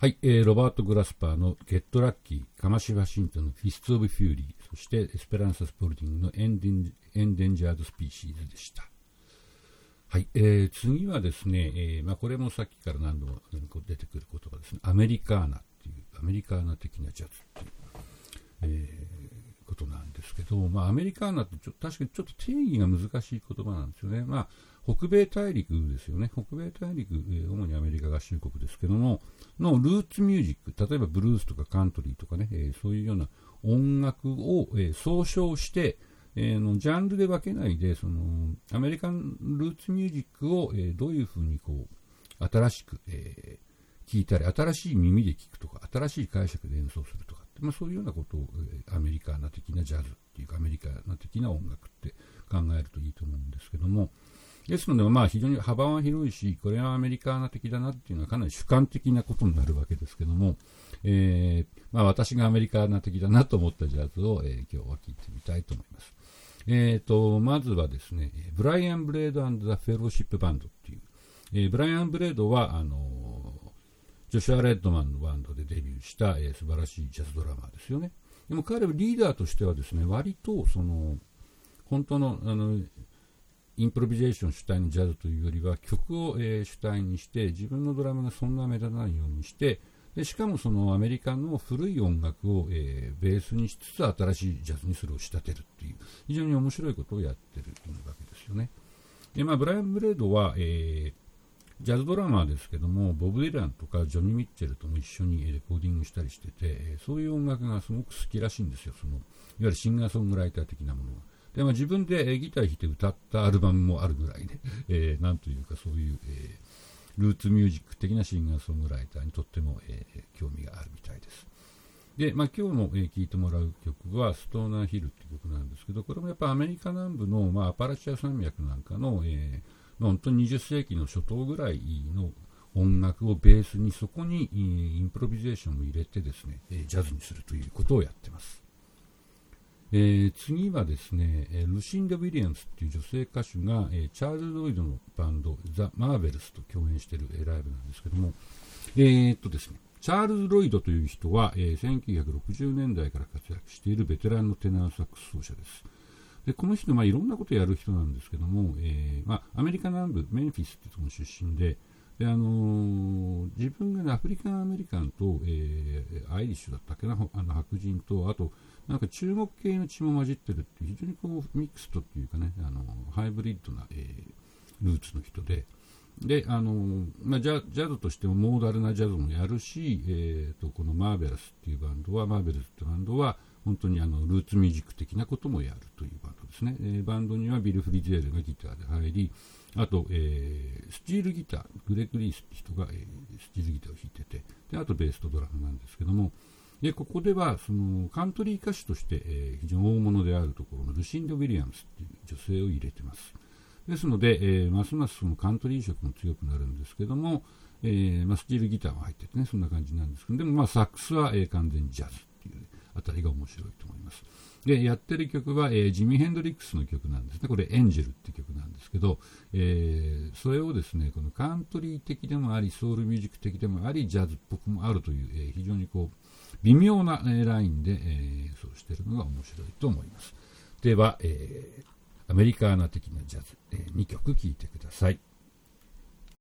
はい、えー、ロバート・グラスパーの Get Lucky、カマシ・ワシントンの Fist of Fury、そしてエスペランサ・スポルディングのエンデン Endangered Species でした。はい、えー、次はですね、えーまあ、これもさっきから何度も出てくる言葉ですね、アメリカーナっていう、アメリカーナ的なジャズっていう、えー、なんですけど、まあ、アメリカーナってちょ確かにちょっと定義が難しい言葉なんですよね。まあ北米大陸ですよね。北米大陸、えー、主にアメリカ合衆国ですけども、のルーツミュージック、例えばブルースとかカントリーとかね、えー、そういうような音楽を、えー、総称して、えー、のジャンルで分けないで、そのアメリカンルーツミュージックを、え、どういうふうにこう新しく、え、聞いたり、新しい耳で聞くとか、新しい解釈で演奏する、まあ、そういうようなことを、アメリカナ的なジャズっていうか、アメリカナ的な音楽って考えるといいと思うんですけども、ですので、まあ、非常に幅は広いし、これはアメリカ的だなっていうのはかなり主観的なことになるわけですけども、えー、まあ、私がアメリカ的だなと思ったジャズを、えー、今日は聴いてみたいと思います。えーと、まずはですね、ブライアン・ブレードザ・フェローシップ・バンドっていう、えー、ブライアン・ブレードは、あのジョシュア・レッドマンのバンドでデビューした、えー、素晴らしいジャズドラマーですよね。でも彼はリーダーとしてはですね、割とその、本当のあのインプロビゼーション主体のジャズというよりは曲を、えー、主体にして自分のドラムがそんな目立たないようにしてでしかもそのアメリカの古い音楽を、えー、ベースにしつつ新しいジャズにそれを仕立てるっていう非常に面白いことをやってるわけですよね。でまあ、ブライアン・ブレードは、えー、ジャズドラマーですけどもボブ・ディランとかジョニー・ミッチェルとも一緒にレコーディングしたりしててそういう音楽がすごく好きらしいんですよそのいわゆるシンガーソングライター的なものが。で、まあ、自分でギター弾いて歌ったアルバムもあるぐらいで、えー、なんというかそういう、えー、ルーツミュージック的なシンガーソングライターにとっても、えー、興味があるみたいです。で、まあ、今日も、えー、聴いてもらう曲はストーナーヒルっていう曲なんですけど、これもやっぱアメリカ南部の、まあ、アパラチア山脈なんかの、えー、本当に20世紀の初頭ぐらいの音楽をベースにそこにインプロビゼーションを入れてですね、ジャズにするということをやってます。えー、次はですね、ルシンダ・ウィリアムスっていう女性歌手が、チャールズ・ロイドのバンド、ザ・マーベルスと共演している、ライブなんですけども、えー、っとですね、チャールズ・ロイドという人は、え、1960年代から活躍しているベテランのテナーサックス奏者です。でこの人、まあ、いろんなことをやる人なんですけども、えーまあ、アメリカ南部メンフィスっていうところの出身で、であのー、自分が、ね、アフリカンアメリカンと、えー、アイリッシュだったっけなあの白人とあとなんか中国系の血も混じってるっていう非常にこうミックスとっていうかねあのハイブリッドな、えー、ルーツの人でであの、まあ、ジャジャズとしてもモーダルなジャズもやるし、えーと、このマーベラスっていうバンドはマーベラスってバンドは本当にあのルーツミュージック的なこともやるというバですね、えー、バンドにはビル・フリゼールがギターで入りあと、えー、スチールギターグレッグ・リースって人が、えー、スチールギターを弾いててであとベースとドラムなんですけどもでここではそのカントリー歌手として、え、非常に大物であるところのルシンド・ウィリアムスという女性を入れてます。ですので、え、ますますそのカントリー色も強くなるんですけども、えまあ、スチールギターも入っててね、そんな感じなんですけど、でもまあサックスは、え、完全にジャズあたりが面白いと思います。で、やってる曲は、えー、ジミー・ヘンドリックスの曲なんですね。これ、エンジェルって曲なんですけど、えー、それをですね、このカントリー的でもあり、ソウルミュージック的でもあり、ジャズっぽくもあるという、えー、非常にこう、微妙な、えラインで、え演奏してるのが面白いと思います。では、えー、アメリカーナ的なジャズ、え2曲聴いてください。